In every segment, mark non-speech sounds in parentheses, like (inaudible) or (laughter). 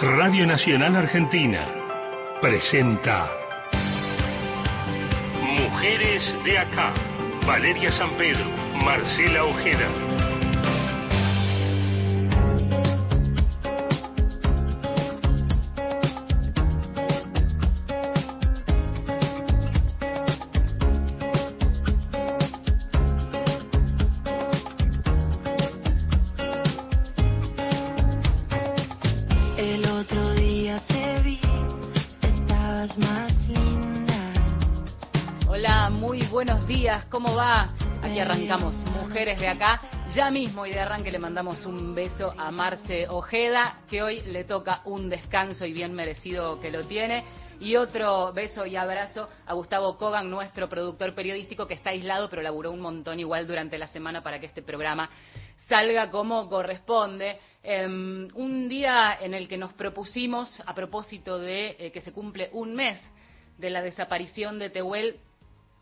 Radio Nacional Argentina presenta Mujeres de acá. Valeria San Pedro, Marcela Ojeda. Ya mismo y de arranque le mandamos un beso a Marce Ojeda, que hoy le toca un descanso y bien merecido que lo tiene. Y otro beso y abrazo a Gustavo Kogan, nuestro productor periodístico que está aislado, pero laburó un montón igual durante la semana para que este programa salga como corresponde. Em, un día en el que nos propusimos, a propósito de eh, que se cumple un mes de la desaparición de Tehuel,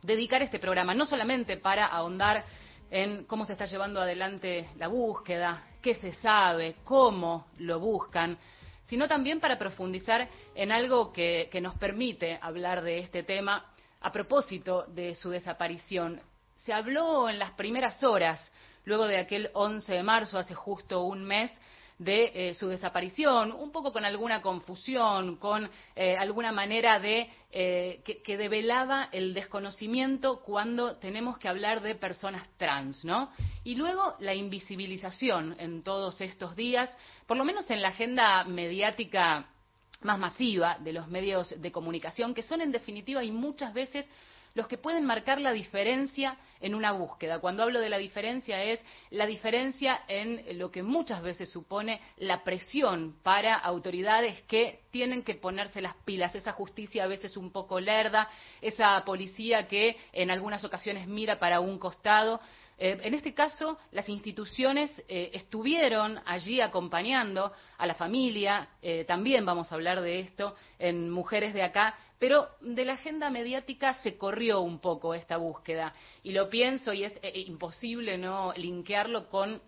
dedicar este programa no solamente para ahondar en cómo se está llevando adelante la búsqueda, qué se sabe, cómo lo buscan, sino también para profundizar en algo que, que nos permite hablar de este tema a propósito de su desaparición. Se habló en las primeras horas, luego de aquel 11 de marzo, hace justo un mes, de eh, su desaparición, un poco con alguna confusión, con eh, alguna manera de eh, que, que develaba el desconocimiento cuando tenemos que hablar de personas trans, ¿no? Y luego la invisibilización en todos estos días, por lo menos en la agenda mediática más masiva de los medios de comunicación, que son en definitiva y muchas veces los que pueden marcar la diferencia en una búsqueda. Cuando hablo de la diferencia es la diferencia en lo que muchas veces supone la presión para autoridades que tienen que ponerse las pilas, esa justicia a veces un poco lerda, esa policía que en algunas ocasiones mira para un costado. Eh, en este caso, las instituciones eh, estuvieron allí acompañando a la familia, eh, también vamos a hablar de esto en Mujeres de Acá, pero de la agenda mediática se corrió un poco esta búsqueda. Y lo pienso y es eh, imposible no linkearlo con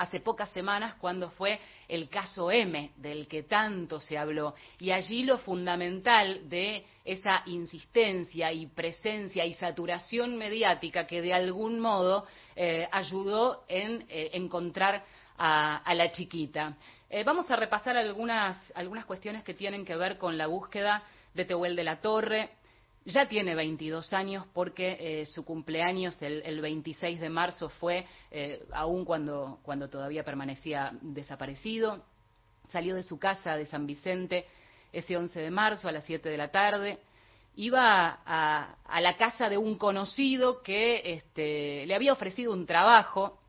hace pocas semanas cuando fue el caso M, del que tanto se habló. Y allí lo fundamental de esa insistencia y presencia y saturación mediática que de algún modo eh, ayudó en eh, encontrar a, a, la chiquita. Eh, vamos a repasar algunas, algunas cuestiones que tienen que ver con la búsqueda de Tehuel de la Torre. Ya tiene 22 años porque eh, su cumpleaños el, el, 26 de marzo fue, eh, aún cuando, cuando todavía permanecía desaparecido. Salió de su casa de San Vicente ese 11 de marzo a las 7 de la tarde. Iba a, a la casa de un conocido que este, le había ofrecido un trabajo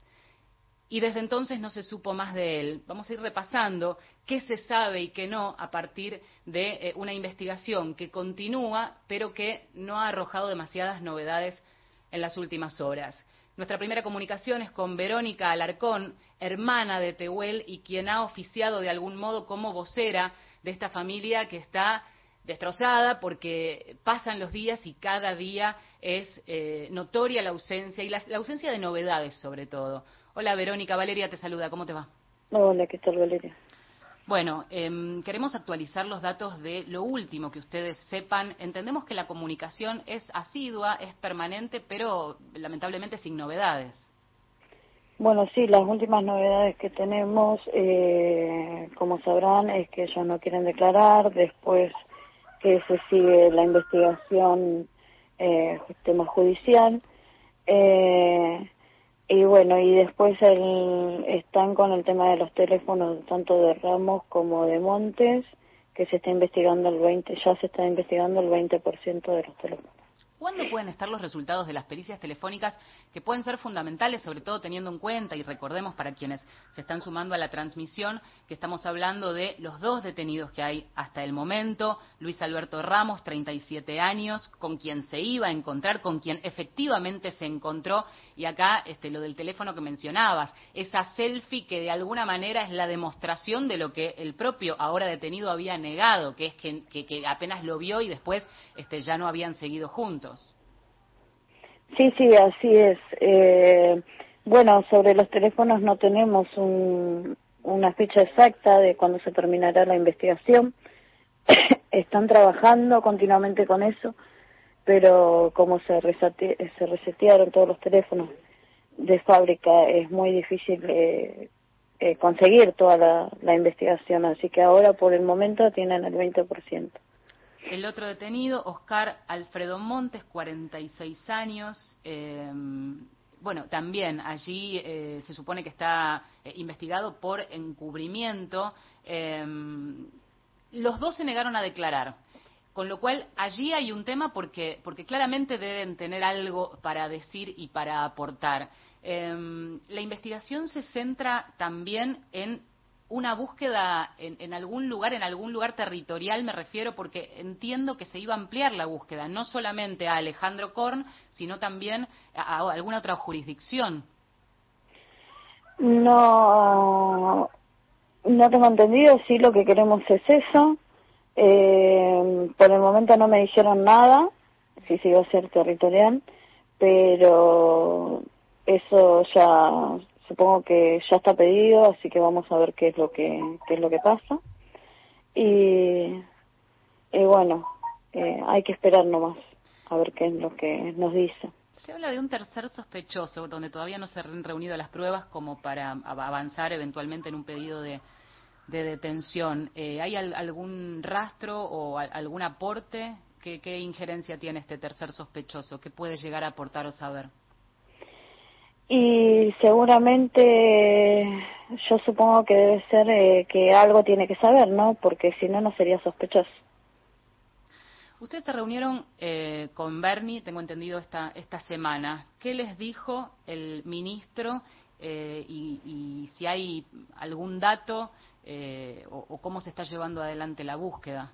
y desde entonces no se supo más de él. Vamos a ir repasando qué se sabe y qué no a partir de eh, una investigación que continúa, pero que no ha arrojado demasiadas novedades en las últimas horas. Nuestra primera comunicación es con Verónica Alarcón, hermana de Tehuel y quien ha oficiado de algún modo como vocera de esta familia que está destrozada porque pasan los días y cada día es eh, notoria la ausencia y la, la ausencia de novedades sobre todo. Hola Verónica, Valeria te saluda, ¿cómo te va? Hola, ¿qué tal Valeria? Bueno, eh, queremos actualizar los datos de lo último que ustedes sepan. Entendemos que la comunicación es asidua, es permanente, pero lamentablemente sin novedades. Bueno, sí, las últimas novedades que tenemos, eh, como sabrán, es que ellos no quieren declarar, después que se sigue la investigación, eh, tema judicial. Eh, y bueno, y después el, están con el tema de los teléfonos, tanto de Ramos como de Montes, que se está investigando el 20, ya se está investigando el 20% de los teléfonos. ¿Cuándo pueden estar los resultados de las pericias telefónicas que pueden ser fundamentales, sobre todo teniendo en cuenta, y recordemos para quienes se están sumando a la transmisión, que estamos hablando de los dos detenidos que hay hasta el momento, Luis Alberto Ramos, 37 años, con quien se iba a encontrar, con quien efectivamente se encontró, y acá este, lo del teléfono que mencionabas, esa selfie que de alguna manera es la demostración de lo que el propio ahora detenido había negado, que es que, que, apenas lo vio y después este, ya no habían seguido juntos. Sí, sí, así es. Eh, bueno, sobre los teléfonos no tenemos un, una fecha exacta de cuándo se terminará la investigación. (coughs) Están trabajando continuamente con eso, pero como se, se resetearon todos los teléfonos de fábrica, es muy difícil eh, eh, conseguir toda la, investigación. Así que ahora, por el momento, tienen el 20%. El otro detenido, Oscar Alfredo Montes, 46 años. Eh, bueno, también allí eh, se supone que está eh, investigado por encubrimiento. Em, los dos se negaron a declarar. Con lo cual, allí hay un tema porque, porque claramente deben tener algo para decir y para aportar. Em, la investigación se centra también en una búsqueda en, algún lugar, en algún lugar territorial me refiero, porque entiendo que se iba a ampliar la búsqueda, no solamente a Alejandro Korn, sino también a, alguna otra jurisdicción. No, no tengo entendido, sí lo que queremos es eso. Eh, por el momento no me dijeron nada, si se iba a ser territorial, pero eso ya supongo que ya está pedido, así que vamos a ver qué es lo que qué es lo que pasa. Y, y bueno, eh, hay que esperar nomás a ver qué es lo que nos dice. Se habla de un tercer sospechoso, donde todavía no se han reunido las pruebas como para avanzar eventualmente en un pedido de, de detención. Eh, ¿Hay algún rastro o algún aporte? ¿Qué, ¿Qué injerencia tiene este tercer sospechoso? ¿Qué puede llegar a aportar o saber? Y seguramente yo supongo que debe ser eh, que algo tiene que saber, ¿no? Porque si no, no sería sospechoso. Ustedes se reunieron eh, con Bernie, tengo entendido, esta, esta semana. ¿Qué les dijo el ministro eh, y, si hay algún dato o, o, cómo se está llevando adelante la búsqueda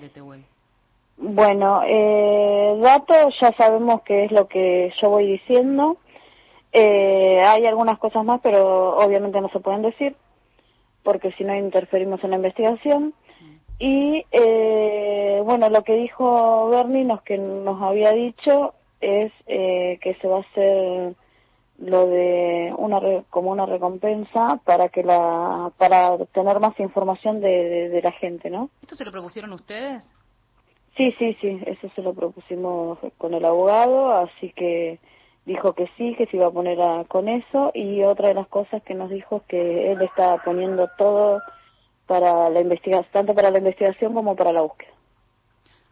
de Tehuel? Bueno, datos ya sabemos qué es lo que yo voy diciendo. Eh, hay algunas cosas más, pero obviamente no se pueden decir, porque si no interferimos en la investigación. Y eh, bueno, lo que dijo Bernie, nos, que nos había dicho, es eh, que se va a hacer lo de una como una recompensa para que la para tener más información de, de la gente, ¿no? ¿Esto se lo propusieron ustedes? Sí, sí, sí, eso se lo propusimos con el abogado, así que dijo que sí, que se iba a poner a, con eso y otra de las cosas que nos dijo es que él está poniendo todo para la investigación, tanto para la investigación como para la búsqueda.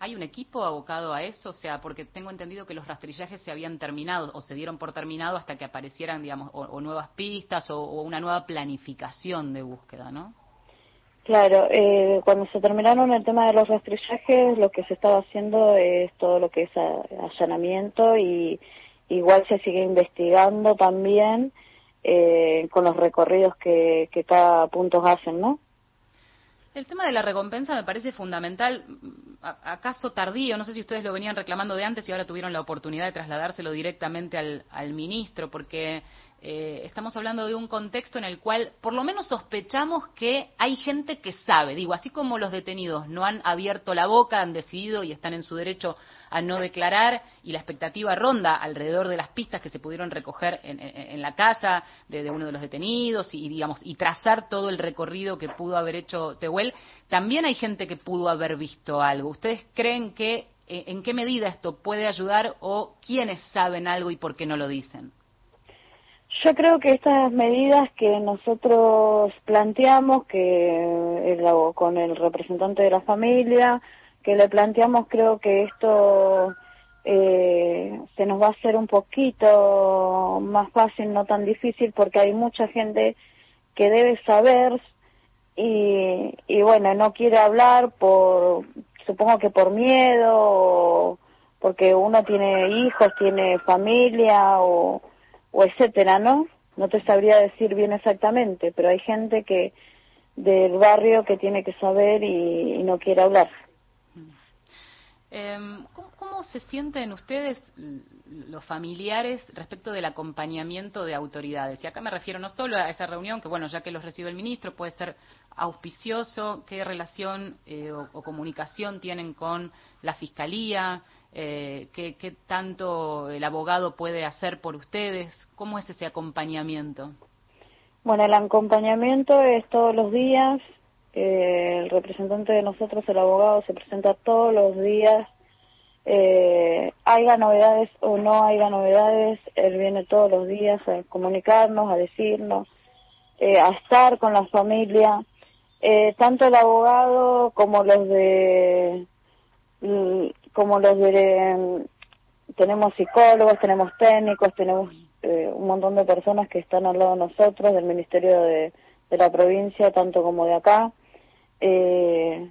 ¿Hay un equipo abocado a eso? O sea, porque tengo entendido que los rastrillajes se habían terminado o se dieron por terminado hasta que aparecieran, digamos, o, nuevas pistas o, una nueva planificación de búsqueda, ¿no? Claro, eh, cuando se terminaron el tema de los rastrillajes, lo que se estaba haciendo es todo lo que es allanamiento y igual se sigue investigando también eh, con los recorridos que, que cada punto hacen, ¿no? El tema de la recompensa me parece fundamental. ¿Acaso tardío? No sé si ustedes lo venían reclamando de antes y ahora tuvieron la oportunidad de trasladárselo directamente al, al ministro, porque eh, estamos hablando de un contexto en el cual por lo menos sospechamos que hay gente que sabe. Digo, así como los detenidos no han abierto la boca, han decidido y están en su derecho a no declarar y la expectativa ronda alrededor de las pistas que se pudieron recoger en, la casa de, uno de los detenidos y, digamos y trazar todo el recorrido que pudo haber hecho Tehuel, también hay gente que pudo haber visto algo. ¿Ustedes creen que eh, en qué medida esto puede ayudar o quiénes saben algo y por qué no lo dicen? Yo creo que estas medidas que nosotros planteamos, que con el representante de la familia, que le planteamos, creo que esto eh, se nos va a hacer un poquito más fácil, no tan difícil, porque hay mucha gente que debe saber y, y bueno, no quiere hablar por, supongo que por miedo, porque uno tiene hijos, tiene familia o o etcétera, ¿no? No te sabría decir bien exactamente, pero hay gente que del barrio que tiene que saber y, no quiere hablar. Em, ¿cómo, se sienten ustedes, los familiares, respecto del acompañamiento de autoridades? Y acá me refiero no solo a esa reunión, que bueno, ya que los recibe el ministro, puede ser auspicioso, qué relación eh, o, comunicación tienen con la Fiscalía, eh, ¿qué, ¿qué, tanto el abogado puede hacer por ustedes, cómo es ese acompañamiento. Bueno, el acompañamiento es todos los días. Eh, el representante de nosotros, el abogado, se presenta todos los días. Eh, haya novedades o no haya novedades, él viene todos los días a comunicarnos, a decirnos, eh, a estar con la familia. Eh, tanto el abogado como los de como los de tenemos psicólogos, tenemos técnicos, tenemos eh, un montón de personas que están al lado de nosotros, del Ministerio de, la provincia, tanto como de acá. Eh,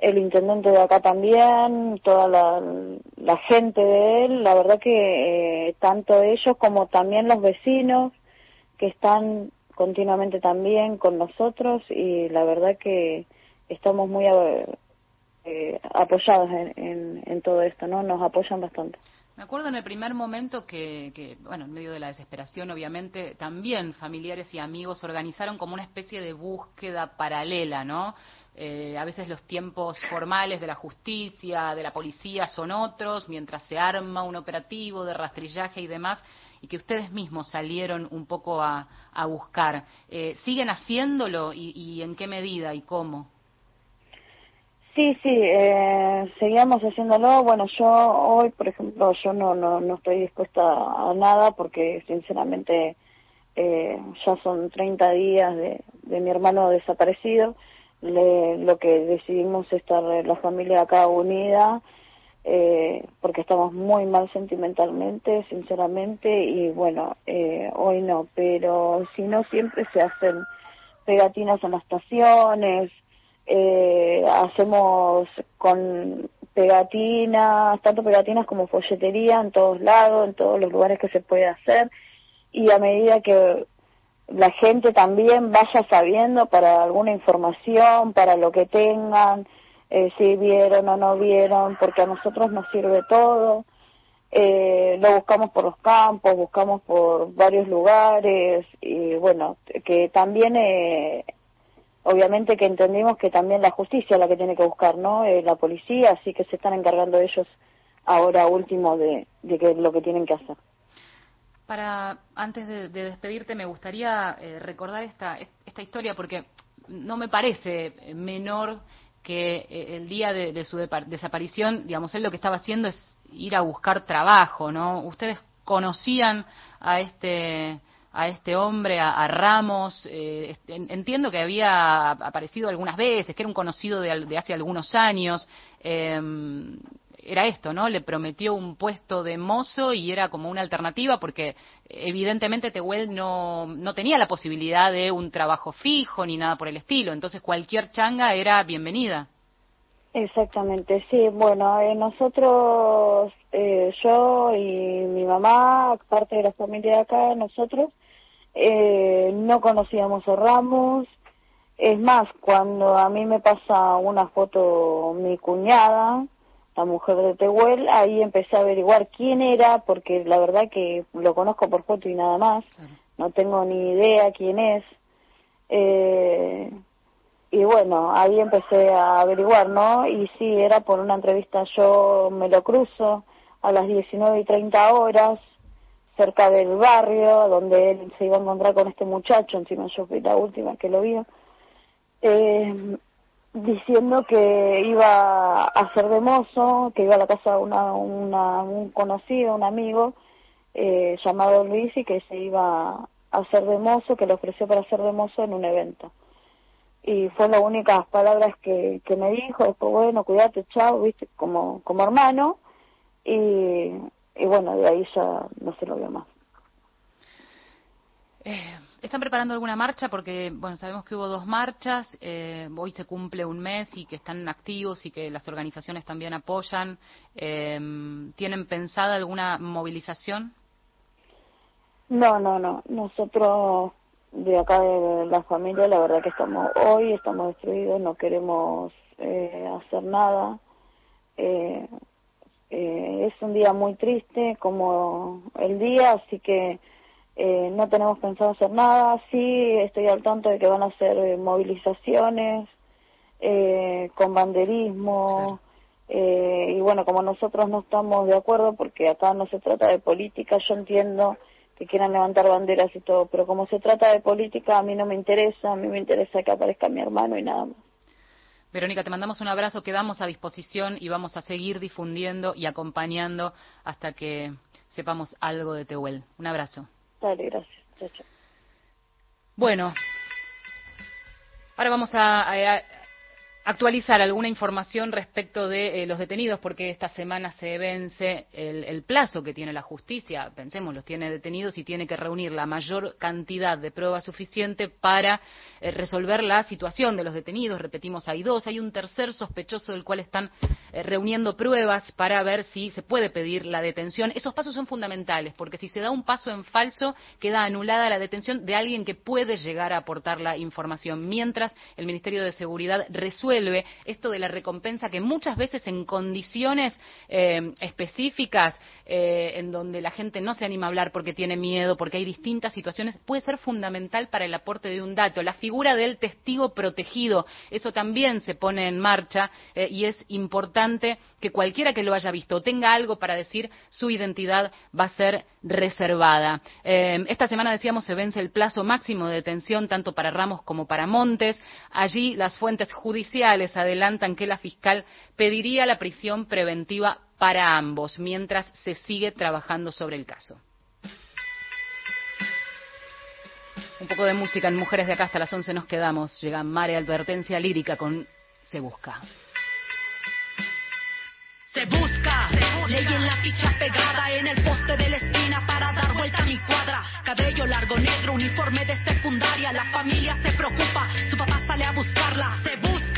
el intendente de acá también, toda la, gente de él, la verdad que eh, tanto ellos como también los vecinos que están continuamente también con nosotros y la verdad que estamos muy eh, apoyados en, en, todo esto, ¿no? Nos apoyan bastante. Me acuerdo en el primer momento que, que, bueno, en medio de la desesperación, obviamente, también familiares y amigos organizaron como una especie de búsqueda paralela, ¿no? Eh, a veces los tiempos formales de la justicia, de la policía son otros, mientras se arma un operativo de rastrillaje y demás, y que ustedes mismos salieron un poco a, a buscar. Eh, ¿Siguen haciéndolo y, y en qué medida y cómo? Sí, sí, eh, seguíamos haciéndolo. Bueno, yo hoy, por ejemplo, yo no, no, no estoy dispuesta a nada porque sinceramente eh, ya son 30 días de, de mi hermano desaparecido. Le, lo que decidimos es estar la familia acá unida eh, porque estamos muy mal sentimentalmente, sinceramente, y bueno, eh, hoy no, pero si no, siempre se hacen pegatinas en las estaciones, eh, hacemos con pegatinas, tanto pegatinas como folletería en todos lados, en todos los lugares que se puede hacer y a medida que la gente también vaya sabiendo para alguna información, para lo que tengan, eh, si vieron o no vieron, porque a nosotros nos sirve todo. Eh, lo buscamos por los campos, buscamos por varios lugares y bueno, que también eh, obviamente que entendimos que también la justicia es la que tiene que buscar, ¿no? Eh, la policía, así que se están encargando ellos ahora último de, de que lo que tienen que hacer. Para antes de, despedirte me gustaría eh, recordar esta esta historia porque no me parece menor que eh, el día de, de su desaparición, digamos, él lo que estaba haciendo es ir a buscar trabajo, ¿no? Ustedes conocían a este a este hombre, a, Ramos. Eh, entiendo que había aparecido algunas veces, que era un conocido de, hace algunos años. Em, era esto, ¿no? Le prometió un puesto de mozo y era como una alternativa porque evidentemente Tehuel no, no tenía la posibilidad de un trabajo fijo ni nada por el estilo. Entonces cualquier changa era bienvenida. Exactamente, sí. Bueno, eh, nosotros, eh, yo y mi mamá, parte de la familia de acá, nosotros, eh, no conocíamos a Ramos. Es más, cuando a mí me pasa una foto mi cuñada, la mujer de Tehuel, ahí empecé a averiguar quién era, porque la verdad que lo conozco por foto y nada más, no tengo ni idea quién es. Eh, y bueno, ahí empecé a averiguar, ¿no? Y sí, era por una entrevista, yo me lo cruzo a las 19 y 30 horas, cerca del barrio donde él se iba a encontrar con este muchacho, encima yo fui la última que lo vio, eh, diciendo que iba a hacer de mozo, que iba a la casa de una, una, un conocido, un amigo eh, llamado Luis y que se iba a hacer de mozo, que le ofreció para hacer de mozo en un evento. Y fue las únicas palabras que, que me dijo, después bueno, cuídate, chao, viste, como, como hermano. Y y bueno, de ahí ya no se lo vio más. Eh, ¿Están preparando alguna marcha? Porque, bueno, sabemos que hubo dos marchas, eh, hoy se cumple un mes y que están activos y que las organizaciones también apoyan. Eh, ¿Tienen pensada alguna movilización? No, no, no. Nosotros de acá de la familia, la verdad que estamos hoy, estamos destruidos, no queremos eh, hacer nada. Eh, eh, es un día muy triste como el día, así que eh, no tenemos pensado hacer nada. Sí, estoy al tanto de que van a hacer eh, movilizaciones eh, con banderismo. Eh, y bueno, como nosotros no estamos de acuerdo, porque acá no se trata de política, yo entiendo que quieran levantar banderas y todo, pero como se trata de política, a mí no me interesa, a mí me interesa que aparezca mi hermano y nada más. Verónica, te mandamos un abrazo, quedamos a disposición y vamos a seguir difundiendo y acompañando hasta que sepamos algo de Tehuel. Un abrazo. Dale, gracias. Bueno, ahora vamos a, actualizar alguna información respecto de eh, los detenidos, porque esta semana se vence el, plazo que tiene la justicia, pensemos, los tiene detenidos y tiene que reunir la mayor cantidad de pruebas suficiente para eh, resolver la situación de los detenidos. Repetimos, hay dos, hay un tercer sospechoso del cual están eh, reuniendo pruebas para ver si se puede pedir la detención. Esos pasos son fundamentales, porque si se da un paso en falso, queda anulada la detención de alguien que puede llegar a aportar la información, mientras el Ministerio de Seguridad resuelve esto de la recompensa que muchas veces en condiciones eh, específicas, eh, en donde la gente no se anima a hablar porque tiene miedo, porque hay distintas situaciones, puede ser fundamental para el aporte de un dato. La figura del testigo protegido, eso también se pone en marcha eh, y es importante que cualquiera que lo haya visto tenga algo para decir, su identidad va a ser reservada. esta semana decíamos se vence el plazo máximo de detención tanto para Ramos como para Montes. Allí las fuentes judiciales adelantan que la fiscal pediría la prisión preventiva para ambos, mientras se sigue trabajando sobre el caso. Un poco de música en Mujeres de acá hasta las 11 nos quedamos. Llega Mare Advertencia Lírica con Se Busca. Se busca, ley en la ficha pegada en el poste de la esquina para dar vuelta a mi cuadra. Cabello largo, negro, uniforme de secundaria. La familia se preocupa, su papá sale a buscarla. Se busca,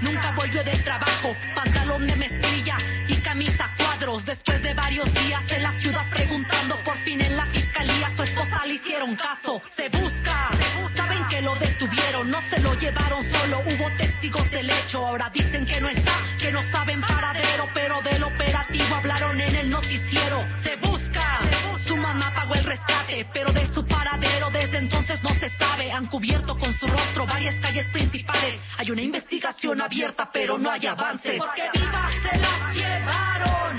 nunca volvió del trabajo. Pantalón de mezclilla y camisa cuadros. Después de varios días en la ciudad preguntando, por fin en la fiscalía su esposa le hicieron caso. Se busca, saben que lo detuvieron, no se lo llevaron solo. Hubo testigos del hecho, ahora dicen que no está, que no saben paradero pero del operativo hablaron en el noticiero. Se busca, pagó el rescate, pero de su paradero desde entonces no se sabe. Han cubierto con su rostro varias calles principales. Hay una investigación abierta, pero no hay avances. Porque vivas se las llevaron,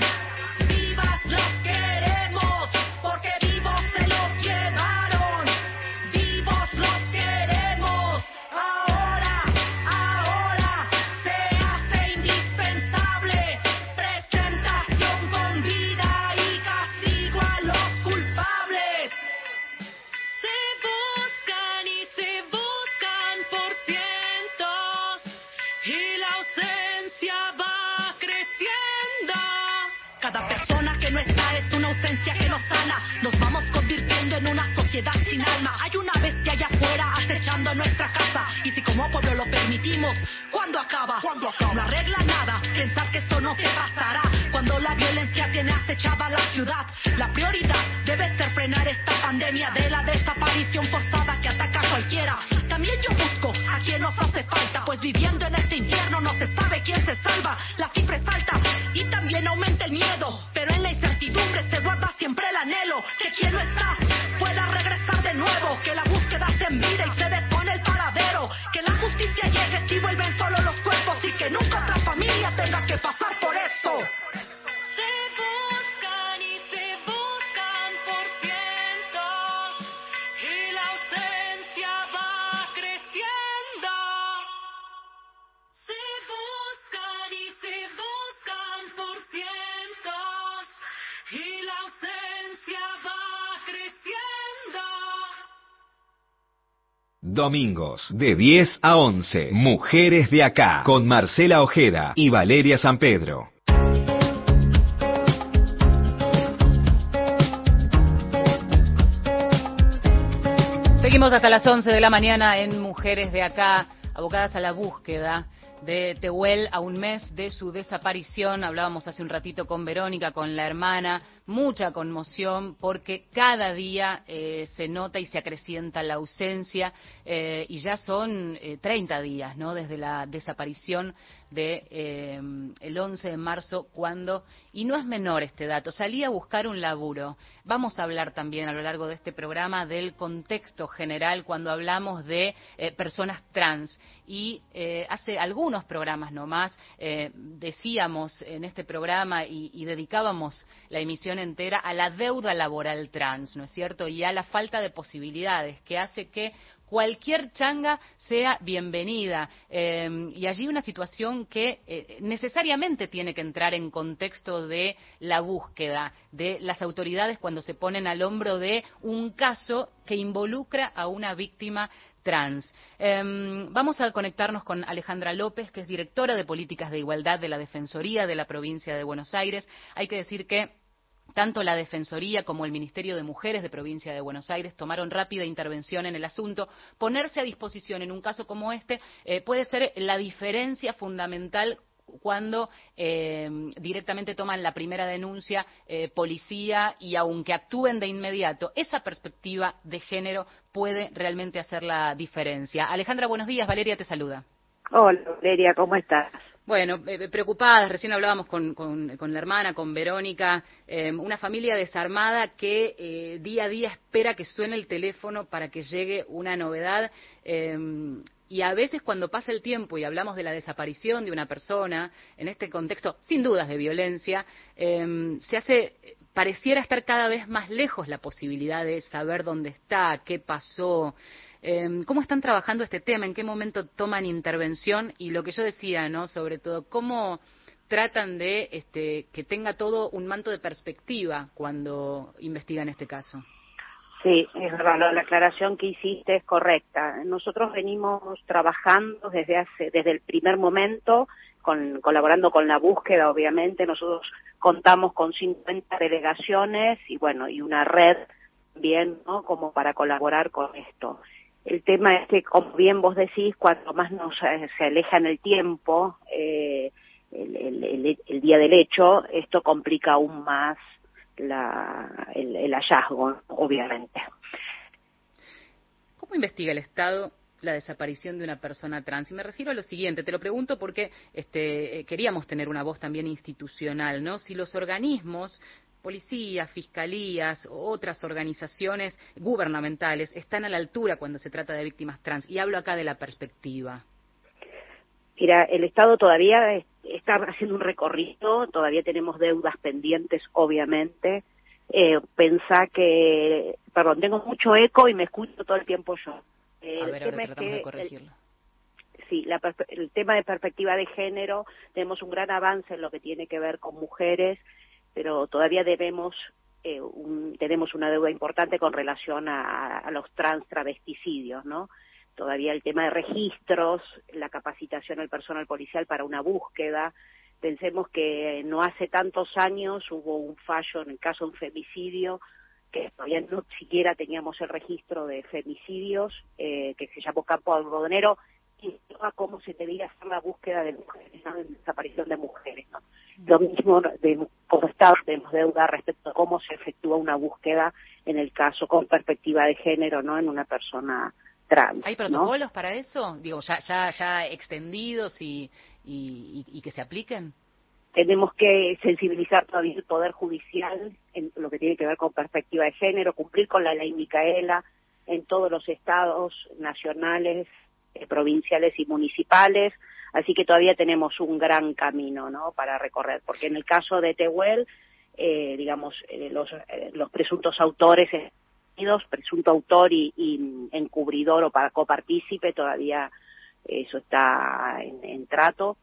Cada persona que no está es una ausencia que nos sana. Nos vamos convirtiendo en una sociedad sin alma. Hay una bestia allá afuera acechando nuestra casa. Y si como pueblo lo permitimos, ¿cuándo acaba? ¿Cuándo acaba? No arregla nada. Pensar que esto no se pasará. Cuando la violencia tiene acechada la ciudad. La prioridad debe ser frenar esta pandemia de la desaparición forzada que ataca a cualquiera. También yo busco a quien nos hace falta, pues viviendo en este infierno no se sabe quién se salva. La cifra es alta el miedo, pero en la incertidumbre se guarda siempre el anhelo que quien no está Domingos, de 10 a 11, Mujeres de Acá, con Marcela Ojeda y Valeria San Pedro. Seguimos hasta las 11 de la mañana en Mujeres de Acá, abocadas a la búsqueda de Tehuel a un mes de su desaparición. Hablábamos hace un ratito con Verónica, con la hermana, mucha conmoción porque cada día eh, se nota y se acrecienta la ausencia eh, y ya son eh, 30 días, ¿no? Desde la desaparición de eh, el 11 de marzo cuando y no es menor este dato salí a buscar un laburo vamos a hablar también a lo largo de este programa del contexto general cuando hablamos de eh, personas trans y eh, hace algunos programas nomás decíamos en este programa y, y, dedicábamos la emisión entera a la deuda laboral trans, ¿no es cierto? Y a la falta de posibilidades que hace que cualquier changa sea bienvenida. Eh, y allí una situación que eh, necesariamente tiene que entrar en contexto de la búsqueda de las autoridades cuando se ponen al hombro de un caso que involucra a una víctima trans. Eh, vamos a conectarnos con Alejandra López, que es directora de Políticas de Igualdad de la Defensoría de la Provincia de Buenos Aires. Hay que decir que tanto la Defensoría como el Ministerio de Mujeres de Provincia de Buenos Aires tomaron rápida intervención en el asunto. Ponerse a disposición en un caso como este eh, puede ser la diferencia fundamental cuando eh, directamente toman la primera denuncia eh, policía y aunque actúen de inmediato, esa perspectiva de género puede realmente hacer la diferencia. Alejandra, buenos días. Valeria te saluda. Hola, Valeria, ¿cómo estás? Bueno, eh, preocupadas, recién hablábamos con, con, con la hermana, con Verónica, eh, una familia desarmada que eh, día a día espera que suene el teléfono para que llegue una novedad. Eh, y a veces cuando pasa el tiempo y hablamos de la desaparición de una persona, en este contexto sin dudas de violencia, eh, se hace, pareciera estar cada vez más lejos la posibilidad de saber dónde está, qué pasó. Eh, ¿Cómo están trabajando este tema? ¿En qué momento toman intervención? Y lo que yo decía, ¿no? Sobre todo, ¿cómo tratan de este, que tenga todo un manto de perspectiva cuando investigan este caso? Sí, es verdad, la aclaración que hiciste es correcta. Nosotros venimos trabajando desde hace, desde el primer momento, con, colaborando con la búsqueda, obviamente. Nosotros contamos con 50 delegaciones y bueno, y una red bien, ¿no? Como para colaborar con esto. El tema es que, como bien vos decís, cuanto más nos eh, se aleja en el tiempo eh, el, el, el, día del hecho, esto complica aún más la, el, hallazgo, obviamente. ¿Cómo investiga el Estado la desaparición de una persona trans. Y me refiero a lo siguiente, te lo pregunto porque este, queríamos tener una voz también institucional, ¿no? Si los organismos policías, fiscalías, otras organizaciones gubernamentales están a la altura cuando se trata de víctimas trans. Y hablo acá de la perspectiva. Mira, el Estado todavía está haciendo un recorrido, todavía tenemos deudas pendientes, obviamente. Eh, pensá que, perdón, tengo mucho eco y me escucho todo el tiempo yo. Eh, a ver, ahora tratamos de corregirlo. El, sí, la, el tema de perspectiva de género, tenemos un gran avance en lo que tiene que ver con mujeres pero todavía debemos eh, un, tenemos una deuda importante con relación a, los trans travesticidios, ¿no? Todavía el tema de registros, la capacitación del personal policial para una búsqueda. Pensemos que no hace tantos años hubo un fallo en el caso de un femicidio que todavía no siquiera teníamos el registro de femicidios, eh, que se llamó Campo Algodonero, a cómo se debía hacer la búsqueda de mujeres, ¿no? de desaparición de mujeres. ¿no? Lo mismo de, como Estado tenemos deuda respecto a cómo se efectúa una búsqueda en el caso con perspectiva de género, ¿no? En una persona trans. ¿Hay protocolos ¿no? para eso? Digo, ya, ya, ya extendidos y, y, y, y que se apliquen. Tenemos que sensibilizar todavía el Poder Judicial en lo que tiene que ver con perspectiva de género, cumplir con la ley Micaela en todos los estados nacionales, provinciales y municipales, Así que todavía tenemos un gran camino, ¿no? Para recorrer, porque en el caso de Tehuel, eh, digamos, eh, los, eh, los presuntos autores presunto autor y, y encubridor o para copartícipe, todavía eso está en, en trato.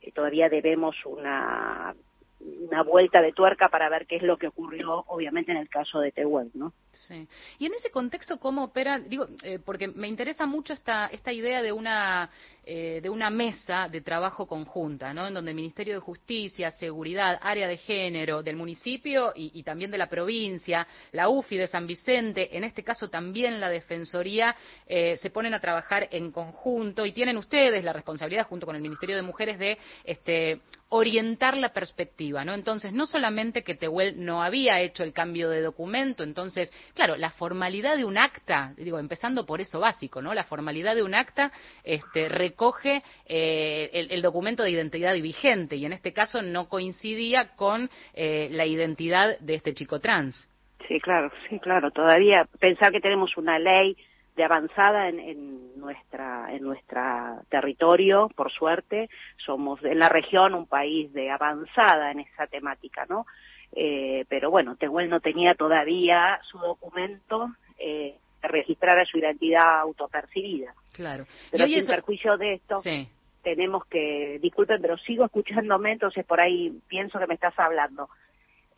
Eh, todavía debemos una una vuelta de tuerca para ver qué es lo que ocurrió, obviamente, en el caso de Tehuel, ¿no? Sí. Y en ese contexto, ¿cómo opera? Digo, eh, porque me interesa mucho esta, esta idea de una, eh, de una mesa de trabajo conjunta, ¿no? En donde el Ministerio de Justicia, Seguridad, Área de Género del municipio y, y también de la provincia, la UFI de San Vicente, en este caso también la Defensoría, eh, se ponen a trabajar en conjunto y tienen ustedes la responsabilidad, junto con el Ministerio de Mujeres, de este, orientar la perspectiva, ¿no? Entonces, no solamente que Tehuel no había hecho el cambio de documento, entonces, claro, la formalidad de un acta, digo, empezando por eso básico, ¿no? La formalidad de un acta este, recoge eh, el, documento de identidad vigente y en este caso no coincidía con eh, la identidad de este chico trans. Sí, claro, sí, claro. Todavía pensar que tenemos una ley de avanzada en, en nuestra en nuestra territorio, por suerte, somos en la región un país de avanzada en esa temática, ¿no? Eh, pero bueno, Tehuel no tenía todavía su documento eh, registrar su identidad autopercibida. Claro. Pero y sin eso- perjuicio de esto, Sí. tenemos que, disculpen, pero sigo escuchándome, entonces por ahí pienso que me estás hablando.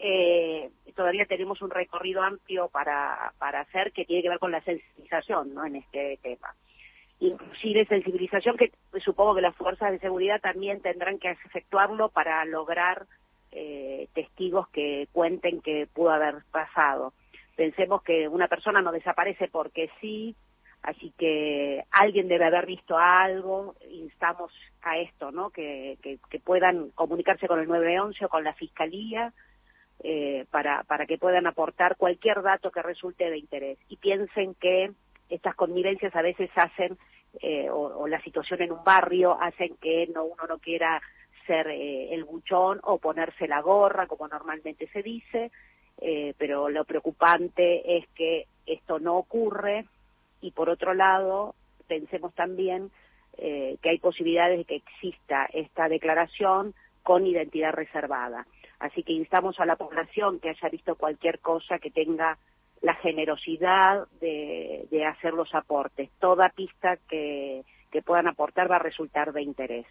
Eh, todavía tenemos un recorrido amplio para, para hacer que tiene que ver con la sensibilización ¿no? en este tema. Inclusive sensibilización que supongo que las fuerzas de seguridad también tendrán que efectuarlo para lograr eh, testigos que cuenten que pudo haber pasado. Pensemos que una persona no desaparece porque sí, Así que alguien debe haber visto algo, instamos a esto, ¿no? Que, que, que puedan comunicarse con el 911 o con la Fiscalía eh, para, para que puedan aportar cualquier dato que resulte de interés. Y piensen que estas connivencias a veces hacen, eh, o, o la situación en un barrio, hacen que no, uno no quiera ser eh, el buchón o ponerse la gorra, como normalmente se dice, eh, pero lo preocupante es que esto no ocurre y por otro lado pensemos también eh, que hay posibilidades de que exista esta declaración con identidad reservada. Así que instamos a la población que haya visto cualquier cosa que tenga la generosidad de, de hacer los aportes. Toda pista que, que puedan aportar va a resultar de interés.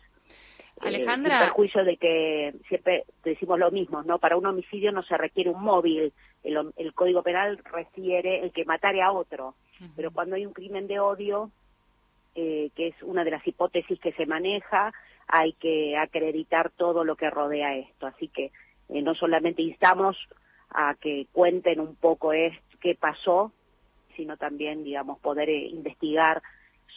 Eh, Alejandra. sin perjuicio de que siempre decimos lo mismo, ¿no? Para un homicidio no se requiere un móvil. El, el Código Penal refiere el que matare a otro. Pero cuando hay un crimen de odio, eh, que es una de las hipótesis que se maneja, hay que acreditar todo lo que rodea esto. Así que eh, no solamente instamos a que cuenten un poco es qué pasó, sino también, digamos, poder eh, investigar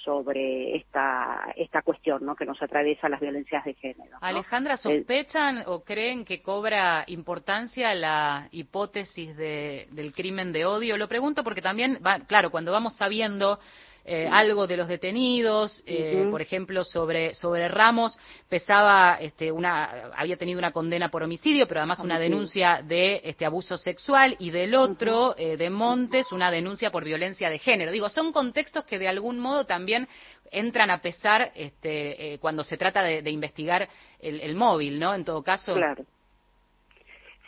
sobre esta esta cuestión ¿no? que nos atraviesa las violencias de género. ¿no? Alejandra, Eh, ¿sospechan o creen que cobra importancia la hipótesis de, del crimen de odio? Lo pregunto porque también, va, claro, cuando vamos sabiendo eh, algo de los detenidos, eh, por ejemplo, sobre, sobre Ramos, pesaba, este, una, había tenido una condena por homicidio, pero además una denuncia de este, abuso sexual, y del otro, eh, de Montes, una denuncia por violencia de género. Digo, son contextos que de algún modo también entran a pesar este, eh, cuando se trata de, de investigar el, el móvil, ¿no? En todo caso. Claro.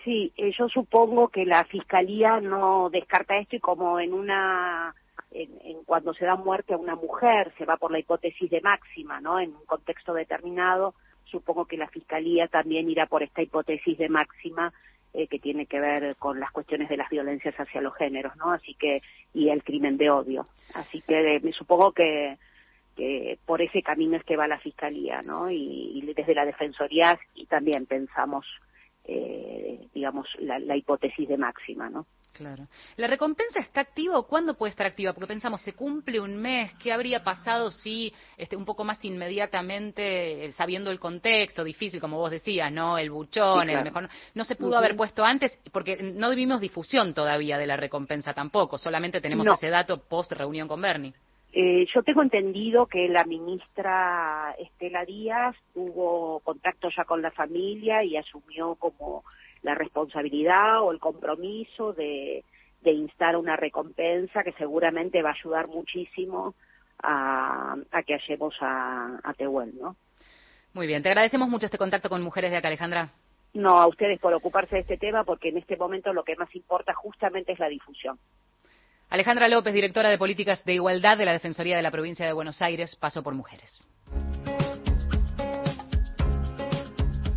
Sí, eh, yo supongo que la fiscalía no descarta esto y como en una en, en cuando se da muerte a una mujer se va por la hipótesis de máxima, ¿no? En un contexto determinado, supongo que la fiscalía también irá por esta hipótesis de máxima eh, que tiene que ver con las cuestiones de las violencias hacia los géneros, ¿no? Así que y el crimen de odio. Así que eh, me supongo que por ese camino es que va la fiscalía, ¿no? Y, desde la defensoría y también pensamos, eh, digamos, la hipótesis de máxima, ¿no? Claro. ¿La recompensa está activa o cuándo puede estar activa? Porque pensamos, se cumple un mes, ¿qué habría pasado si este, un poco más inmediatamente, eh, sabiendo el contexto, difícil, como vos decías, ¿no? El buchón, Sí, claro. el mejor. No se pudo haber puesto antes, porque no vimos difusión todavía de la recompensa tampoco, solamente tenemos No. ese dato post reunión con Bernie. Eh, yo tengo entendido que la ministra Estela Díaz tuvo contacto ya con la familia y asumió como la responsabilidad o el compromiso de, de instar una recompensa que seguramente va a ayudar muchísimo a, a que hallemos a, a Tehuel, ¿no? Muy bien, te agradecemos mucho este contacto con mujeres de acá, Alejandra. No, a ustedes por ocuparse de este tema, porque en este momento lo que más importa justamente es la difusión. Alejandra López, directora de Políticas de Igualdad de la Defensoría de la Provincia de Buenos Aires, paso por mujeres.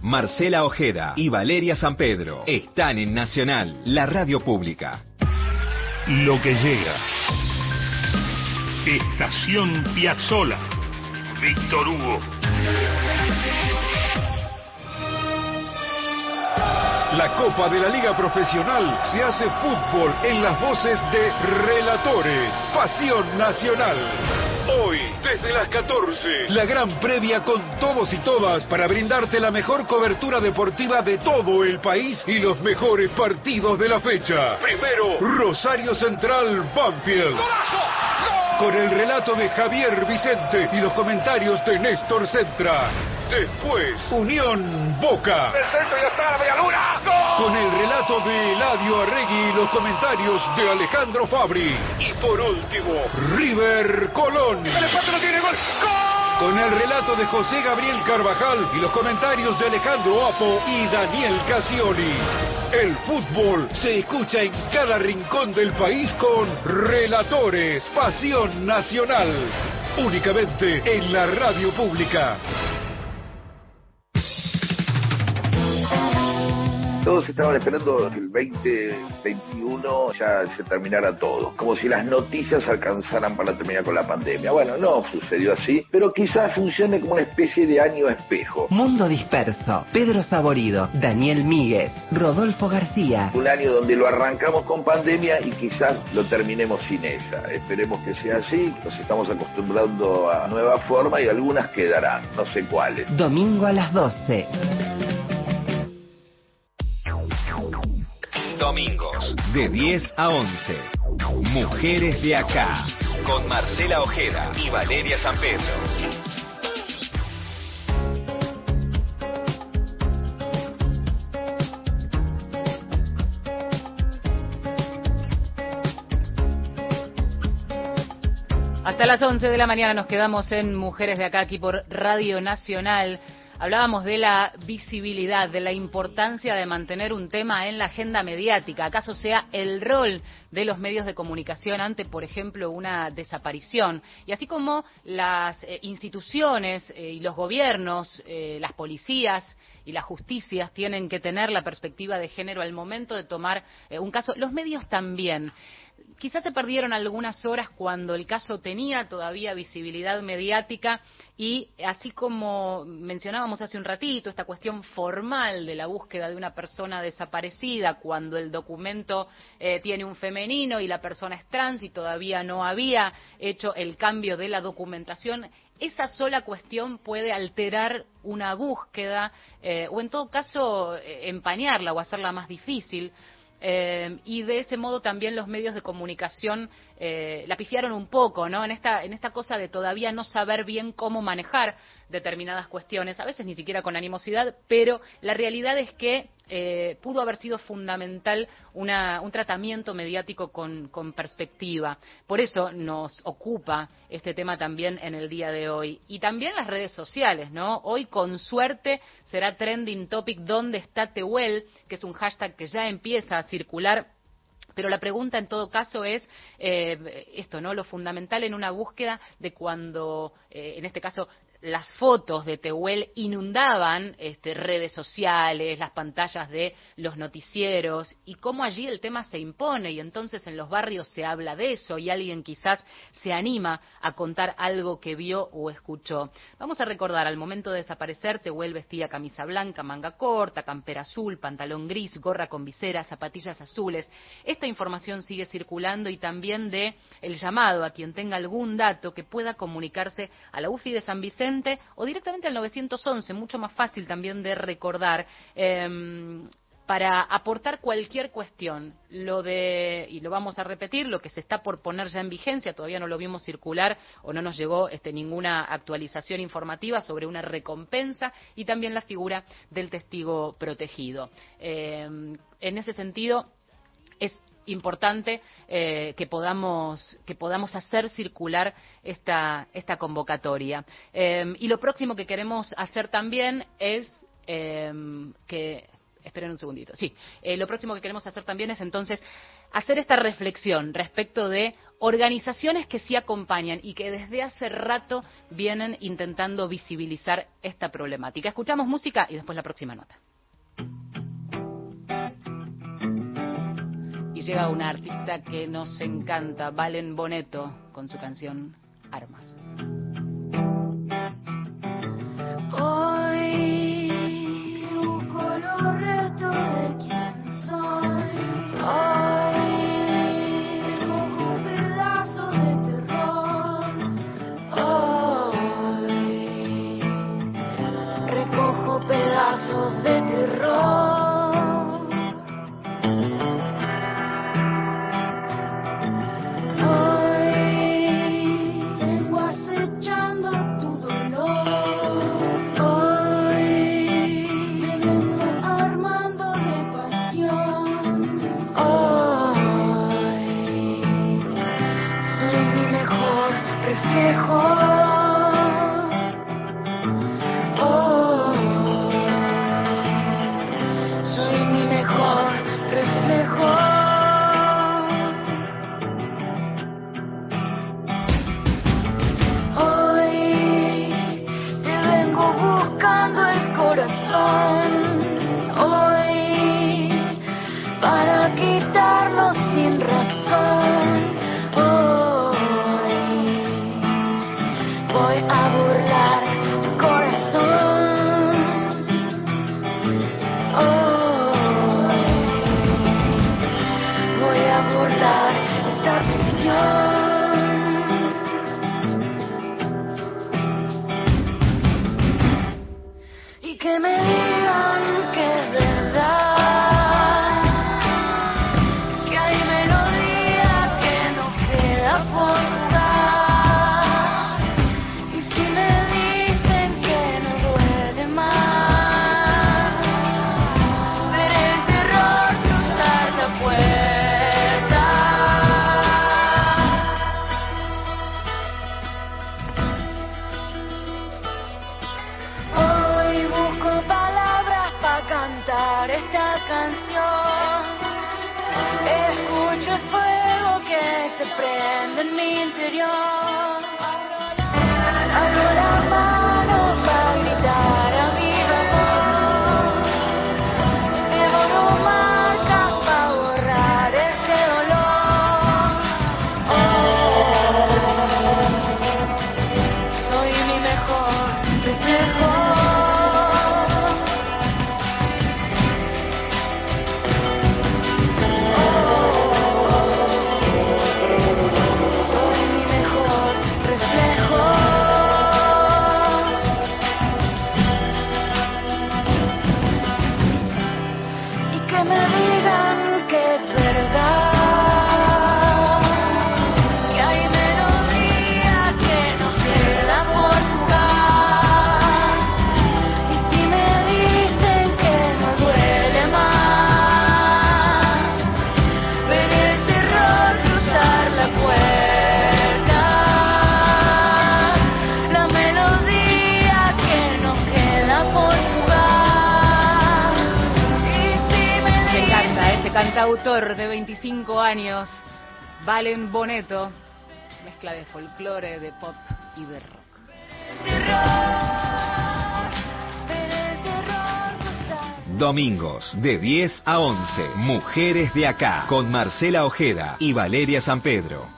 Marcela Ojeda y Valeria San Pedro están en Nacional, la radio pública. Lo que llega. Estación Piazzola. Víctor Hugo. La Copa de la Liga Profesional se hace fútbol en las voces de Relatores. Pasión Nacional. Hoy, desde las 14, la gran previa con todos y todas para brindarte la mejor cobertura deportiva de todo el país y los mejores partidos de la fecha. Primero, Rosario Central Banfield. Con el relato de Javier Vicente y los comentarios de Néstor Centra. Después, Unión Boca. El centro ya está la media luna. Con el relato de Eladio Arregui y los comentarios de Alejandro Fabri. Y por último, River Colón. El empate no tiene gol. ¡Gol! Con el relato de José Gabriel Carvajal y los comentarios de Alejandro Apo y Daniel Casioli. El fútbol se escucha en cada rincón del país con Relatores Pasión Nacional. Únicamente en la radio pública. Todos estaban esperando que el 2021 ya se terminara todo, como si las noticias alcanzaran para terminar con la pandemia. Bueno, no sucedió así, pero quizás funcione como una especie de año espejo. Mundo Disperso, Pedro Saborido, Daniel Míguez, Rodolfo García. Un año donde lo arrancamos con pandemia y quizás lo terminemos sin ella. Esperemos que sea así, nos estamos acostumbrando a nueva forma y algunas quedarán, no sé cuáles. Domingo a las 12. Domingos, de 10 a 11. Mujeres de acá, con Marcela Ojeda y Valeria San Pedro. Hasta las 11 de la mañana nos quedamos en Mujeres de Acá, aquí por Radio Nacional. Hablábamos de la visibilidad, de la importancia de mantener un tema en la agenda mediática. ¿Acaso sea el rol de los medios de comunicación ante, por ejemplo, una desaparición? Y así como las eh, instituciones eh, y los gobiernos, eh, las policías y las justicias tienen que tener la perspectiva de género al momento de tomar eh, un caso, los medios también. Quizás se perdieron algunas horas cuando el caso tenía todavía visibilidad mediática y así como mencionábamos hace un ratito, esta cuestión formal de la búsqueda de una persona desaparecida, cuando el documento eh, tiene un femenino y la persona es trans y todavía no había hecho el cambio de la documentación, esa sola cuestión puede alterar una búsqueda eh, o en todo caso eh, empañarla o hacerla más difícil. Eh, y de ese modo también los medios de comunicación eh, la pifiaron un poco, ¿no? En esta, en esta cosa de todavía no saber bien cómo manejar determinadas cuestiones, a veces ni siquiera con animosidad, pero la realidad es que eh, pudo haber sido fundamental una, un tratamiento mediático con, perspectiva. Por eso nos ocupa este tema también en el día de hoy. Y también las redes sociales, ¿no? Hoy, con suerte, será trending topic ¿Dónde está Tehuel? que es un hashtag que ya empieza a circular pero la pregunta en todo caso es eh, esto, ¿no? Lo fundamental en una búsqueda de cuando, eh, en este caso, las fotos de Tehuel inundaban este, redes sociales, las pantallas de los noticieros y cómo allí el tema se impone y entonces en los barrios se habla de eso y alguien quizás se anima a contar algo que vio o escuchó. Vamos a recordar, al momento de desaparecer, Tehuel vestía camisa blanca, manga corta, campera azul, pantalón gris, gorra con visera, zapatillas azules. Esta información sigue circulando y también de el llamado a quien tenga algún dato que pueda comunicarse a la UFI de San Vicente o directamente al 911, mucho más fácil también de recordar. Eh, para aportar cualquier cuestión. Lo de, y lo vamos a repetir, lo que se está por poner ya en vigencia, todavía no lo vimos circular o no nos llegó este, ninguna actualización informativa sobre una recompensa y también la figura del testigo protegido. Eh, en ese sentido, es importante eh, que podamos que podamos hacer circular esta esta convocatoria. Eh, y lo próximo que queremos hacer también es eh, que esperen un segundito sí lo próximo que queremos hacer también es entonces hacer esta reflexión respecto de organizaciones que sí acompañan y que desde hace rato vienen intentando visibilizar esta problemática. Escuchamos música y después la próxima nota llega una artista que nos encanta, Valen Boneto, con su canción Armas. De 25 años, Valen Boneto, mezcla de folclore, de pop y de rock. Domingos de 10 a 11. Mujeres de acá. Con Marcela Ojeda y Valeria San Pedro.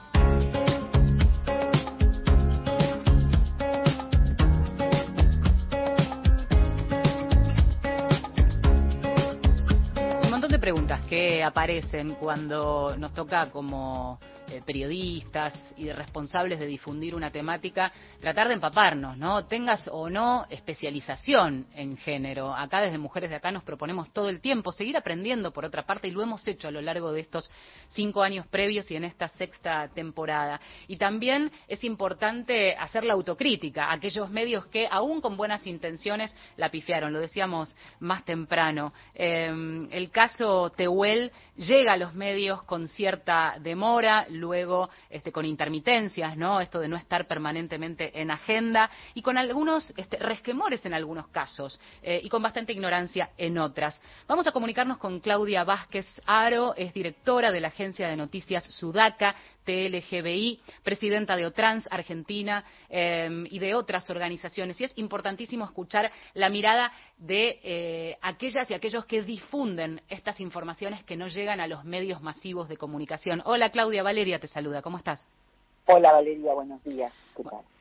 Aparecen cuando nos toca como eh, periodistas y responsables de difundir una temática, tratar de empaparnos, ¿no? Tengas o no especialización en género. Acá desde Mujeres de Acá nos proponemos todo el tiempo seguir aprendiendo, por otra parte, y lo hemos hecho a lo largo de estos cinco años previos y en esta sexta temporada. Y también es importante hacer la autocrítica, aquellos medios que, aún con buenas intenciones, la pifiaron. Lo decíamos más temprano. Eh, el caso Tehuel llega a los medios con cierta demora, luego este, con intermitencias, ¿no? Esto de no estar permanentemente en agenda y con algunos este, resquemores en algunos casos eh, y con bastante ignorancia en otras. Vamos a comunicarnos con Claudia Vázquez Aro, es directora de la agencia de noticias Sudaca, TLGBI, presidenta de Otrans Argentina eh, y de otras organizaciones. Y es importantísimo escuchar la mirada de eh, aquellas y aquellos que difunden estas informaciones que no llegan a los medios masivos de comunicación. Hola Claudia, Valeria te saluda, ¿cómo estás? Hola Valeria, buenos días.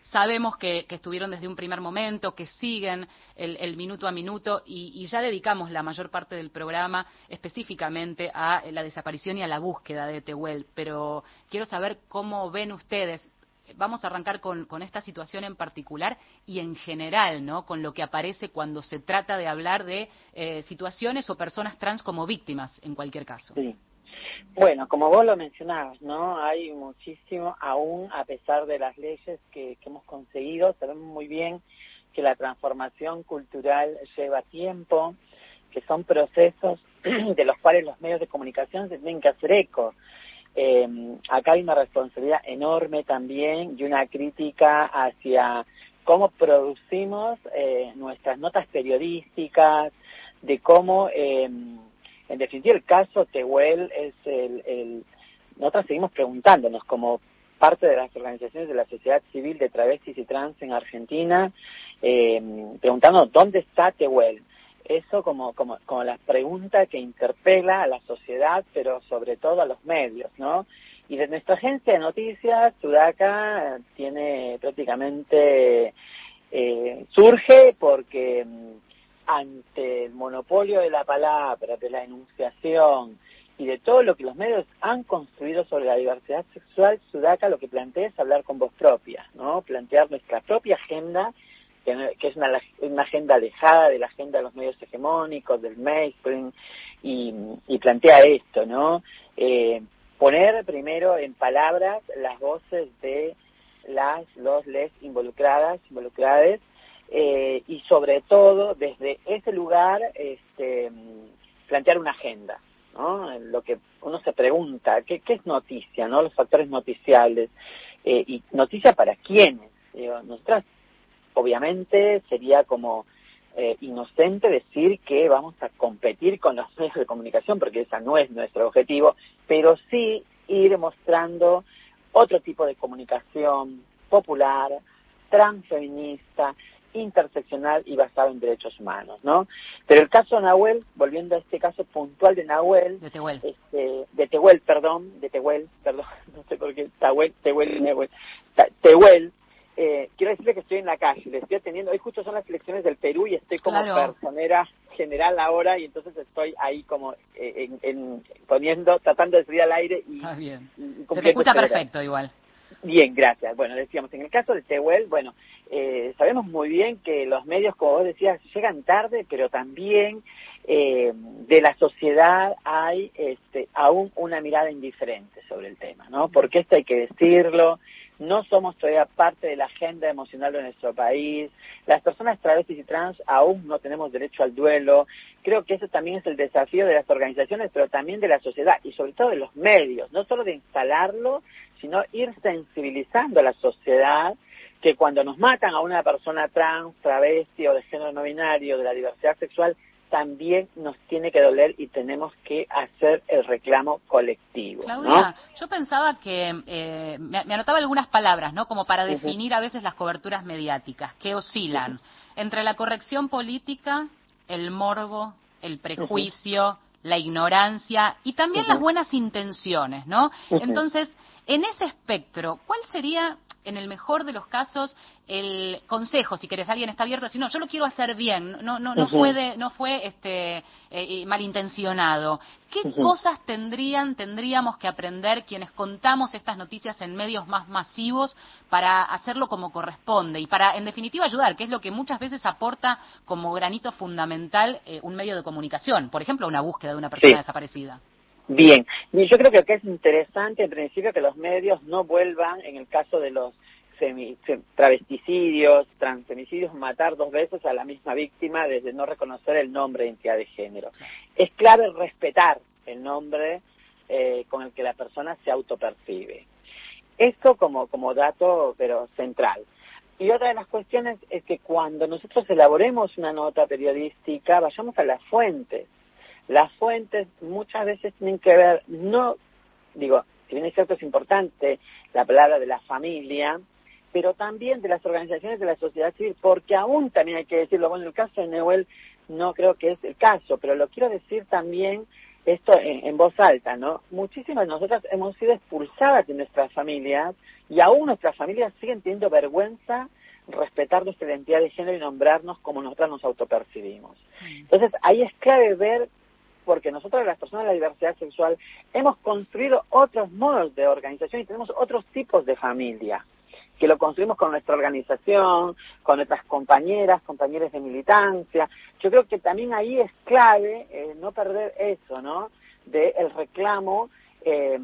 Sabemos que, que estuvieron desde un primer momento, que siguen el, el minuto a minuto y, y ya dedicamos la mayor parte del programa específicamente a la desaparición y a la búsqueda de Tehuel. Pero quiero saber cómo ven ustedes. Vamos a arrancar con, con esta situación en particular y en general, ¿no? Con lo que aparece cuando se trata de hablar de eh, situaciones o personas trans como víctimas, en cualquier caso. Sí. Bueno, como vos lo mencionabas, ¿no? Hay muchísimo, aún a pesar de las leyes que, que hemos conseguido, sabemos muy bien que la transformación cultural lleva tiempo, que son procesos (clears throat) de los cuales los medios de comunicación se tienen que hacer eco. eh, acá hay una responsabilidad enorme también y una crítica hacia cómo producimos eh, nuestras notas periodísticas, de cómo, eh, en definitiva, el caso Tehuel es el, el... Seguimos preguntándonos como parte de las organizaciones de la sociedad civil de travestis y trans en Argentina, eh, preguntándonos dónde está Tehuel. Eso como, como, como la pregunta que interpela a la sociedad, pero sobre todo a los medios, ¿no? Y de nuestra agencia de noticias, Sudaca tiene prácticamente, eh, surge porque mm, ante el monopolio de la palabra, de la enunciación y de todo lo que los medios han construido sobre la diversidad sexual, Sudaca lo que plantea es hablar con voz propia, ¿no? Plantear nuestra propia agenda, que, es una, una, agenda alejada de la agenda de los medios hegemónicos, del mainstream, y, y plantea esto, ¿no? Eh, poner primero en palabras las voces de las, los, les involucradas, involucradas, eh, y sobre todo desde ese lugar este, plantear una agenda, ¿no? Lo que uno se pregunta, ¿qué, qué es noticia, no? Los factores noticiales, eh, y noticia para quiénes. Digo, nosotras, obviamente, sería como eh, inocente decir que vamos a competir con los (laughs) medios de comunicación, porque esa no es nuestro objetivo, pero sí ir mostrando otro tipo de comunicación popular, transfeminista, interseccional y basado en derechos humanos, ¿no? Pero el caso de Nahuel, volviendo a este caso puntual de Nahuel, de Tehuel, este, de Tehuel, perdón, de Tehuel, perdón, (laughs) no sé por qué, Tahuel, Tehuel y Nahuel, Tehuel, eh, quiero decirle que estoy en la calle, le estoy atendiendo, hoy justo son las elecciones del Perú y estoy como Claro. personera general ahora y entonces estoy ahí como eh, en, en- poniendo, tratando de salir al aire y, bien. y Se te escucha este perfecto igual. Bien, gracias. Bueno, decíamos, en el caso de Tehuel, bueno, eh, sabemos muy bien que los medios, como vos decías, llegan tarde, pero también eh, de la sociedad hay este, aún una mirada indiferente sobre el tema, ¿no? Porque esto hay que decirlo, no somos todavía parte de la agenda emocional de nuestro país, las personas travestis y trans aún no tenemos derecho al duelo, creo que eso también es el desafío de las organizaciones, pero también de la sociedad y sobre todo de los medios, no solo de instalarlo, sino ir sensibilizando a la sociedad que cuando nos matan a una persona trans, travesti o de género no binario, de la diversidad sexual, también nos tiene que doler y tenemos que hacer el reclamo colectivo. ¿no? Claudia, yo pensaba que eh, me, me anotaba algunas palabras, ¿no? Como para definir a veces las coberturas mediáticas que oscilan entre la corrección política, el morbo, el prejuicio, la ignorancia y también las buenas intenciones, ¿no? Entonces, en ese espectro, ¿cuál sería en el mejor de los casos el consejo si querés alguien está abierto decir no yo lo quiero hacer bien no no no fue de, no fue este eh, malintencionado qué cosas tendrían tendríamos que aprender quienes contamos estas noticias en medios más masivos para hacerlo como corresponde y para en definitiva ayudar que es lo que muchas veces aporta como granito fundamental eh, un medio de comunicación. Por ejemplo una búsqueda de una persona Sí. desaparecida Bien, y yo creo que es interesante en principio que los medios no vuelvan, en el caso de los travesticidios, transfemicidios, matar dos veces a la misma víctima desde no reconocer el nombre de identidad de género. Es clave respetar el nombre eh, con el que la persona se autopercibe. Esto como, como dato, pero central. Y otra de las cuestiones es que cuando nosotros elaboremos una nota periodística, vayamos a las fuentes. Las fuentes muchas veces tienen que ver, no, digo, si bien es cierto es importante la palabra de la familia, pero también de las organizaciones de la sociedad civil, porque aún también hay que decirlo, bueno, el caso de Neuel no creo que es el caso, pero lo quiero decir también esto en, en voz alta, ¿no? Muchísimas de nosotras hemos sido expulsadas de nuestras familias y aún nuestras familias siguen teniendo vergüenza respetar nuestra identidad de género y nombrarnos como nosotras nos autopercibimos. Entonces, ahí es clave ver, porque nosotros las personas de la diversidad sexual hemos construido otros modos de organización y tenemos otros tipos de familia que lo construimos con nuestra organización, con nuestras compañeras, compañeros de militancia. Yo creo que también ahí es clave eh, no perder eso, ¿no? De el reclamo, eh,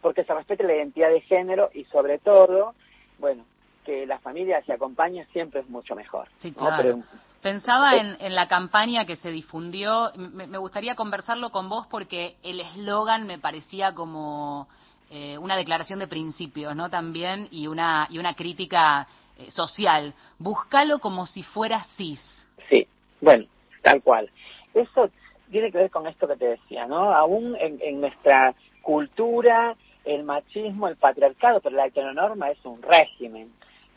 porque se respete la identidad de género y sobre todo, bueno, que la familia se acompañe siempre es mucho mejor. Sí, ¿no? claro. Pero- Pensaba en, en la campaña que se difundió, me, gustaría conversarlo con vos porque el eslogan me parecía como eh, una declaración de principios, ¿no? También y una y una crítica eh, social. Búscalo como si fuera cis. Sí, bueno, tal cual. Eso tiene que ver con esto que te decía, ¿no? Aún en, en nuestra cultura, el machismo, el patriarcado, pero la heteronorma es un régimen.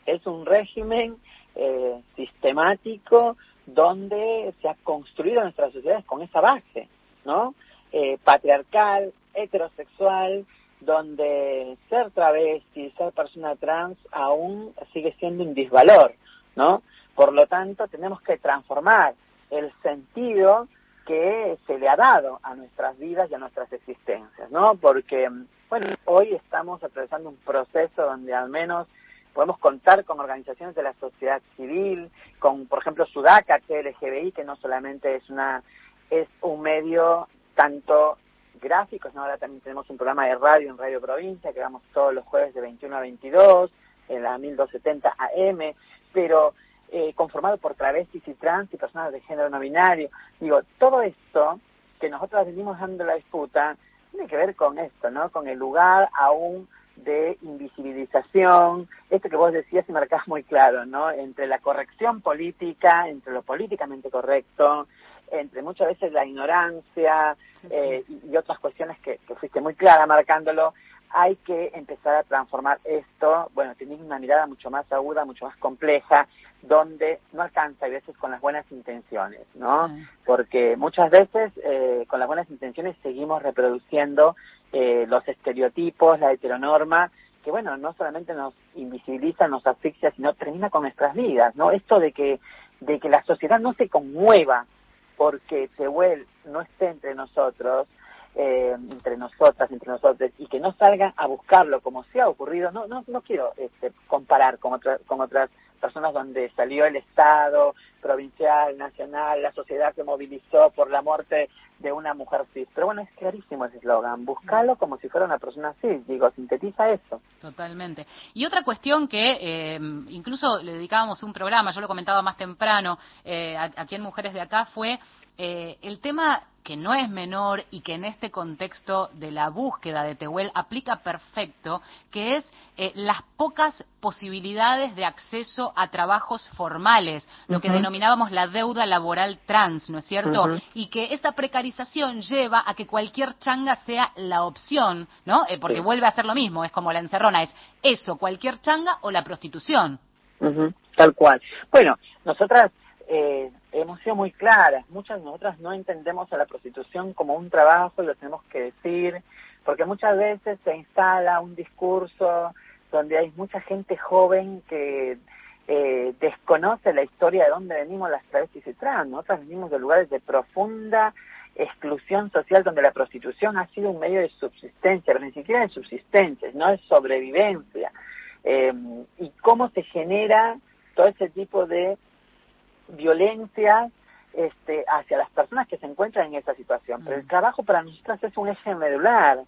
Es un régimen eh, sistemático donde se ha construido nuestras sociedades con esa base, ¿no? Eh, patriarcal, heterosexual, donde ser travesti, ser persona trans aún sigue siendo un disvalor, ¿no? Por lo tanto, tenemos que transformar el sentido que se le ha dado a nuestras vidas y a nuestras existencias, ¿no? Porque, bueno, hoy estamos atravesando un proceso donde al menos podemos contar con organizaciones de la sociedad civil, con, por ejemplo, Sudaca, LGBI, que no solamente es una es un medio tanto gráfico, sino ahora también tenemos un programa de radio en Radio Provincia, que vamos todos los jueves de 21 a 22, en la 1270 AM, pero eh, conformado por travestis y trans y personas de género no binario. Digo, todo esto que nosotros venimos dando la disputa tiene que ver con esto, ¿no? Con el lugar aún de invisibilización, esto que vos decías y marcás muy claro, ¿no? Entre la corrección política, entre lo políticamente correcto, entre muchas veces la ignorancia eh, y, otras cuestiones que, que fuiste muy clara marcándolo, hay que empezar a transformar esto, bueno, teniendo una mirada mucho más aguda, mucho más compleja, donde no alcanza a veces con las buenas intenciones, ¿no? Porque muchas veces eh, con las buenas intenciones seguimos reproduciendo eh, los estereotipos, la heteronorma, que bueno, no solamente nos invisibiliza, nos asfixia, sino termina con nuestras vidas, ¿no? Esto de que, de que la sociedad no se conmueva porque Tehuel no esté entre nosotros, eh, entre nosotras, entre nosotros, y que no salgan a buscarlo como se ha ocurrido. No, no, no quiero este, comparar con, otras con otras personas donde salió el Estado, provincial, nacional, la sociedad se movilizó por la muerte de una mujer cis. Pero bueno, es clarísimo ese eslogan, buscalo como si fuera una persona cis, digo, sintetiza eso. Totalmente. Y otra cuestión que eh, incluso le dedicábamos un programa, yo lo comentaba más temprano eh, aquí en Mujeres de Acá, fue eh, el tema que no es menor y que en este contexto de la búsqueda de Tehuel aplica perfecto, que es eh, las pocas posibilidades de acceso a trabajos formales, lo que denominábamos la deuda laboral trans, ¿no es cierto? Y que esa precarización lleva a que cualquier changa sea la opción, ¿no? Eh, porque vuelve a ser lo mismo, es como la encerrona, es eso, cualquier changa o la prostitución. Tal cual. Bueno, nosotras eh, hemos sido muy claras. Muchas de nosotras no entendemos a la prostitución como un trabajo lo tenemos que decir, porque muchas veces se instala un discurso donde hay mucha gente joven que eh, desconoce la historia de dónde venimos las travestis y trans. Nosotras venimos de lugares de profunda exclusión social donde la prostitución ha sido un medio de subsistencia, pero ni siquiera de subsistencia, no de sobrevivencia. Eh, y cómo se genera todo ese tipo de violencia este, hacia las personas que se encuentran en esa situación. Pero el mm. trabajo para nosotras es un eje medular,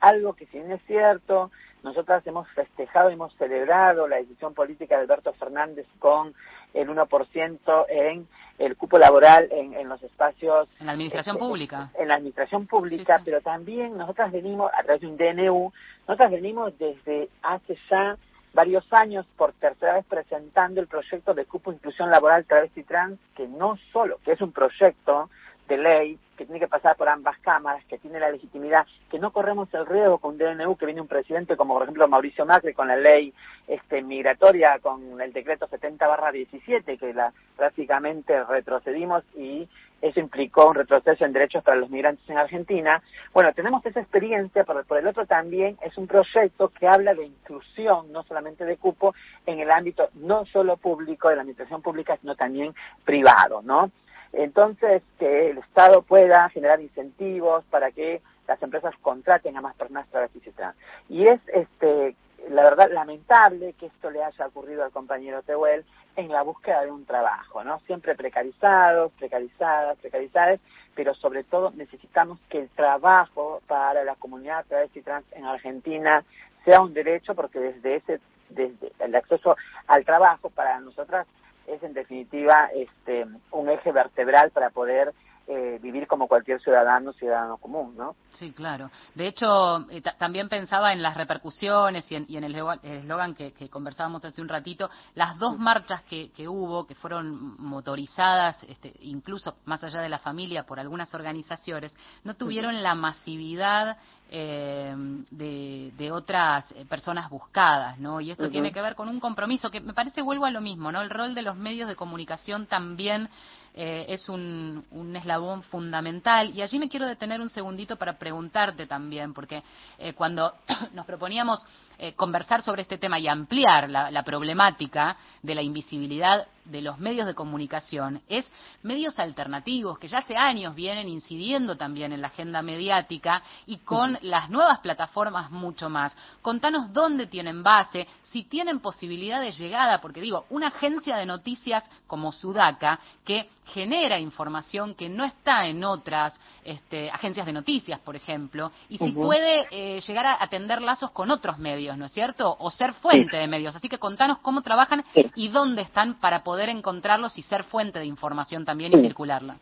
algo que si bien es cierto, nosotras hemos festejado, hemos celebrado la decisión política de Alberto Fernández con el 1% en el cupo laboral en, los espacios... En la administración este, pública. En la administración pública, pero también nosotras venimos, a través de un DNU, nosotras venimos desde hace ya varios años por tercera vez presentando el proyecto de cupo inclusión laboral travesti trans, que no solo, que es un proyecto de ley que tiene que pasar por ambas cámaras, que tiene la legitimidad, que no corremos el riesgo con DNU que viene un presidente como por ejemplo Mauricio Macri con la ley este, migratoria, con el decreto 70 barra 17, que la, prácticamente retrocedimos y eso implicó un retroceso en derechos para los migrantes en Argentina. Bueno, tenemos esa experiencia, pero por el otro también es un proyecto que habla de inclusión, no solamente de cupo, en el ámbito no solo público, de la administración pública, sino también privado, ¿no? Entonces, que el Estado pueda generar incentivos para que las empresas contraten a más personas travestis y trans. Y es, este, la verdad, lamentable que esto le haya ocurrido al compañero Tehuel en la búsqueda de un trabajo, ¿no? Siempre precarizados, precarizadas, precarizadas, pero sobre todo necesitamos que el trabajo para la comunidad travesti y trans en Argentina sea un derecho porque desde ese, desde el acceso al trabajo para nosotras es en definitiva este, un eje vertebral para poder eh, vivir como cualquier ciudadano, ciudadano común, ¿no? Sí, claro. De hecho, eh, también pensaba en las repercusiones y en, el eslogan que, conversábamos hace un ratito, las dos marchas que, hubo, que fueron motorizadas, este, incluso más allá de la familia, por algunas organizaciones, no tuvieron la masividad eh, de, otras personas buscadas, ¿no? Y esto tiene que ver con un compromiso que me parece vuelvo a lo mismo, ¿no? El rol de los medios de comunicación también eh, es un, eslabón fundamental. Y allí me quiero detener un segundito para preguntarte también, porque eh, cuando (coughs) nos proponíamos eh, conversar sobre este tema y ampliar la, problemática de la invisibilidad de los medios de comunicación, es medios alternativos que ya hace años vienen incidiendo también en la agenda mediática y con las nuevas plataformas mucho más. Contanos dónde tienen base, si tienen posibilidad de llegada, porque digo, una agencia de noticias como Sudaca, que genera información que no está en otras este, agencias de noticias, por ejemplo, y si puede eh, llegar a atender lazos con otros medios, ¿no es cierto? O ser fuente de medios. Así que contanos cómo trabajan y dónde están para poder encontrarlos y ser fuente de información también y circularla.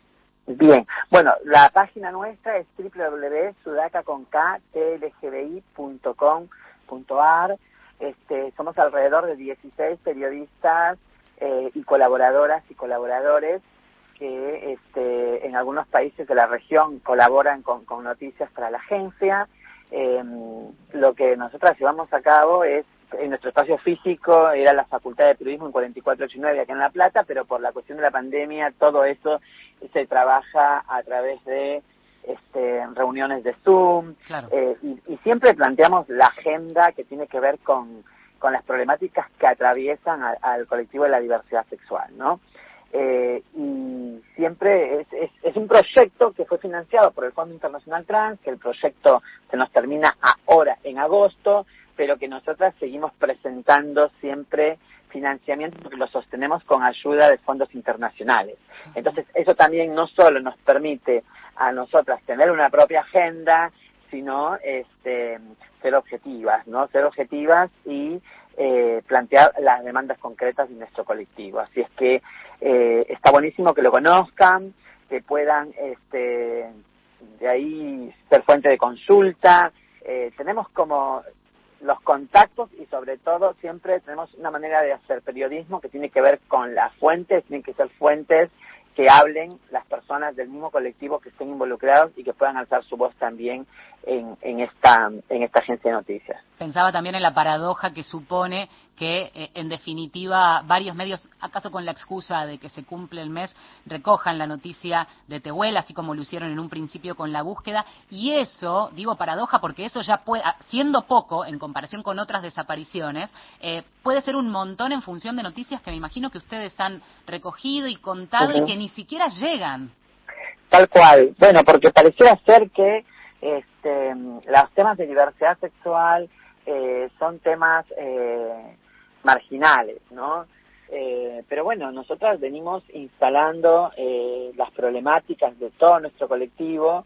Bien, bueno, la página nuestra es www.sudacaconklgbi.com.ar. Este, somos alrededor de 16 periodistas eh, y colaboradoras y colaboradores que este, en algunos países de la región colaboran con, noticias para la agencia. Em, lo que nosotros llevamos a cabo es, en nuestro espacio físico era la Facultad de Periodismo en 4489 aquí en La Plata, pero por la cuestión de la pandemia todo eso se trabaja a través de este, reuniones de Zoom eh, y, siempre planteamos la agenda que tiene que ver con, con las problemáticas que atraviesan al colectivo de la diversidad sexual, ¿no? Eh, y siempre es, es, un proyecto que fue financiado por el Fondo Internacional Trans, que el proyecto se nos termina ahora en agosto, pero que nosotras seguimos presentando siempre financiamiento porque lo sostenemos con ayuda de fondos internacionales. Entonces, eso también no solo nos permite a nosotras tener una propia agenda, sino este, ser objetivas, ¿no? Ser objetivas y eh, plantear las demandas concretas de nuestro colectivo. Así es que eh, está buenísimo que lo conozcan, que puedan este, de ahí ser fuente de consulta. Eh, tenemos como los contactos y sobre todo siempre tenemos una manera de hacer periodismo que tiene que ver con las fuentes, tienen que ser fuentes que hablen las personas del mismo colectivo que estén involucrados y que puedan alzar su voz también en, en, esta, en esta agencia de noticias. Pensaba también en la paradoja que supone que, eh, en definitiva, varios medios, acaso con la excusa de que se cumple el mes, recojan la noticia de Tehuel, así como lo hicieron en un principio con la búsqueda, y eso, digo paradoja porque eso ya puede, ah, siendo poco en comparación con otras desapariciones, eh, puede ser un montón en función de noticias que me imagino que ustedes han recogido y contado y que ni siquiera llegan. Tal cual. Bueno, porque pareciera ser que este, los temas de diversidad sexual eh, son temas eh, marginales, ¿no? Eh, pero bueno, nosotras venimos instalando las problemáticas de todo nuestro colectivo,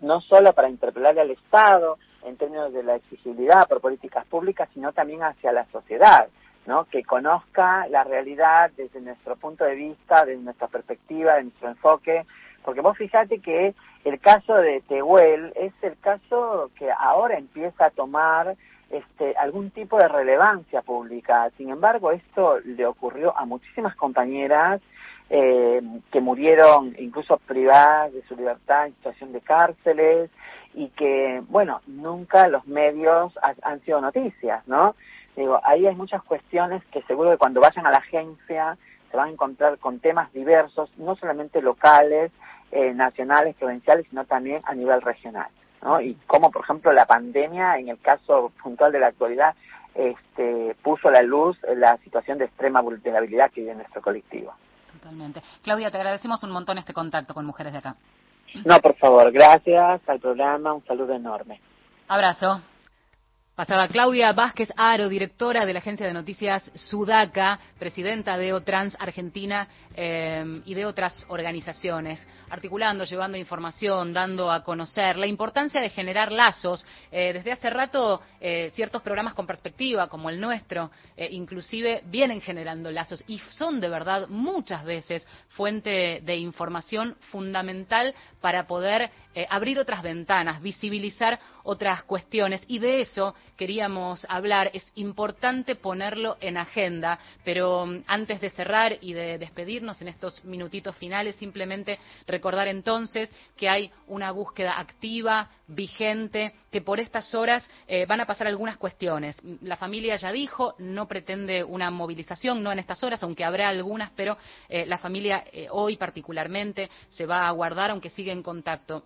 no solo para interpelarle al Estado en términos de la exigibilidad por políticas públicas, sino también hacia la sociedad, ¿no? Que conozca la realidad desde nuestro punto de vista, desde nuestra perspectiva, de nuestro enfoque, porque vos fíjate que el caso de Tehuel es el caso que ahora empieza a tomar este, algún tipo de relevancia pública. Sin embargo, esto le ocurrió a muchísimas compañeras eh, que murieron incluso privadas de su libertad en situación de cárceles y que, bueno, nunca los medios han sido noticias, ¿no? Digo, ahí hay muchas cuestiones que seguro que cuando vayan a la agencia se van a encontrar con temas diversos, no solamente locales, eh, nacionales, provinciales, sino también a nivel regional. ¿no? Y como, por ejemplo, la pandemia, en el caso puntual de la actualidad, este, puso a la luz la situación de extrema vulnerabilidad que vive nuestro colectivo. Totalmente. Claudia, te agradecemos un montón este contacto con Mujeres de Acá. No, por favor, gracias al programa, un saludo enorme. Abrazo. Pasaba Claudia Vázquez Aro, directora de la agencia de noticias Sudaca, presidenta de OTRANS Argentina eh, y de otras organizaciones, articulando, llevando información, dando a conocer la importancia de generar lazos. Eh, desde hace rato, eh, ciertos programas con perspectiva, como el nuestro, inclusive vienen generando lazos y son de verdad muchas veces fuente de información fundamental para poder abrir otras ventanas, visibilizar otras cuestiones y de eso queríamos hablar. Es importante ponerlo en agenda, pero mm, antes de cerrar y de despedirnos en estos minutitos finales, simplemente recordar entonces que hay una búsqueda activa, vigente, que por estas horas eh, van a pasar algunas cuestiones. La familia ya dijo, no pretende una movilización, no en estas horas, aunque habrá algunas, pero eh, la familia eh, hoy particularmente se va a guardar, aunque sigue en contacto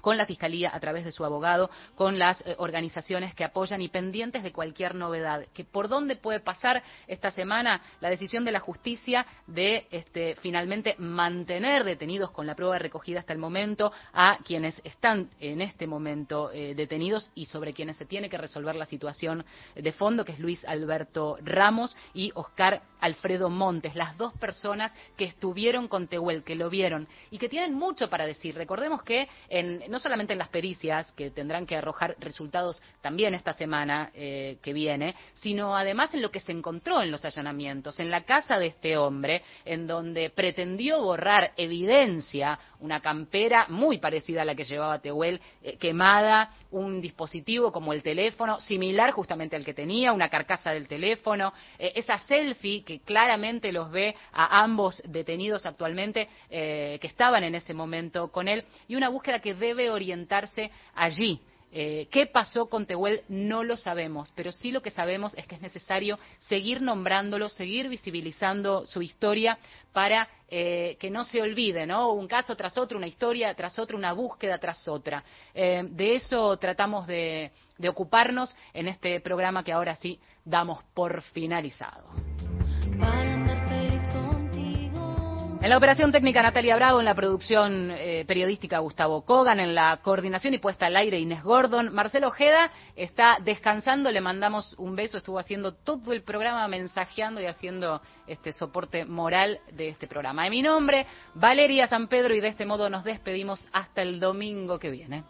con la Fiscalía a través de su abogado, con las eh, organizaciones que apoyan y pendientes de cualquier novedad. Que ¿Por dónde puede pasar esta semana la decisión de la justicia de este, finalmente mantener detenidos con la prueba recogida hasta el momento a quienes están en este momento eh, detenidos y sobre quienes se tiene que resolver la situación de fondo, que es Luis Alberto Ramos y Oscar Alfredo Montes, las dos personas que estuvieron con Tehuel, que lo vieron y que tienen mucho para decir. Recordemos que en no solamente en las pericias, que tendrán que arrojar resultados también esta semana eh, que viene, sino además en lo que se encontró en los allanamientos, en la casa de este hombre, en donde pretendió borrar evidencia, una campera muy parecida a la que llevaba Tehuel, eh, quemada, un dispositivo como el teléfono, similar justamente al que tenía, una carcasa del teléfono, eh, esa selfie que claramente los ve a ambos detenidos actualmente que estaban en ese momento con él, y una búsqueda que debe orientarse allí. Eh, ¿Qué pasó con Tehuel? No lo sabemos, pero sí lo que sabemos es que es necesario seguir nombrándolo, seguir visibilizando su historia para eh, que no se olvide, ¿no? Un caso tras otro, una historia tras otra, una búsqueda tras otra. Eh, de eso tratamos de ocuparnos en este programa que ahora sí damos por finalizado. En la operación técnica Natalia Bravo, en la producción eh, periodística Gustavo Kogan, en la coordinación y puesta al aire Inés Gordon, Marcelo Ojeda está descansando, le mandamos un beso, estuvo haciendo todo el programa mensajeando y haciendo este soporte moral de este programa. En mi nombre, Valeria San Pedro y de este modo nos despedimos hasta el domingo que viene.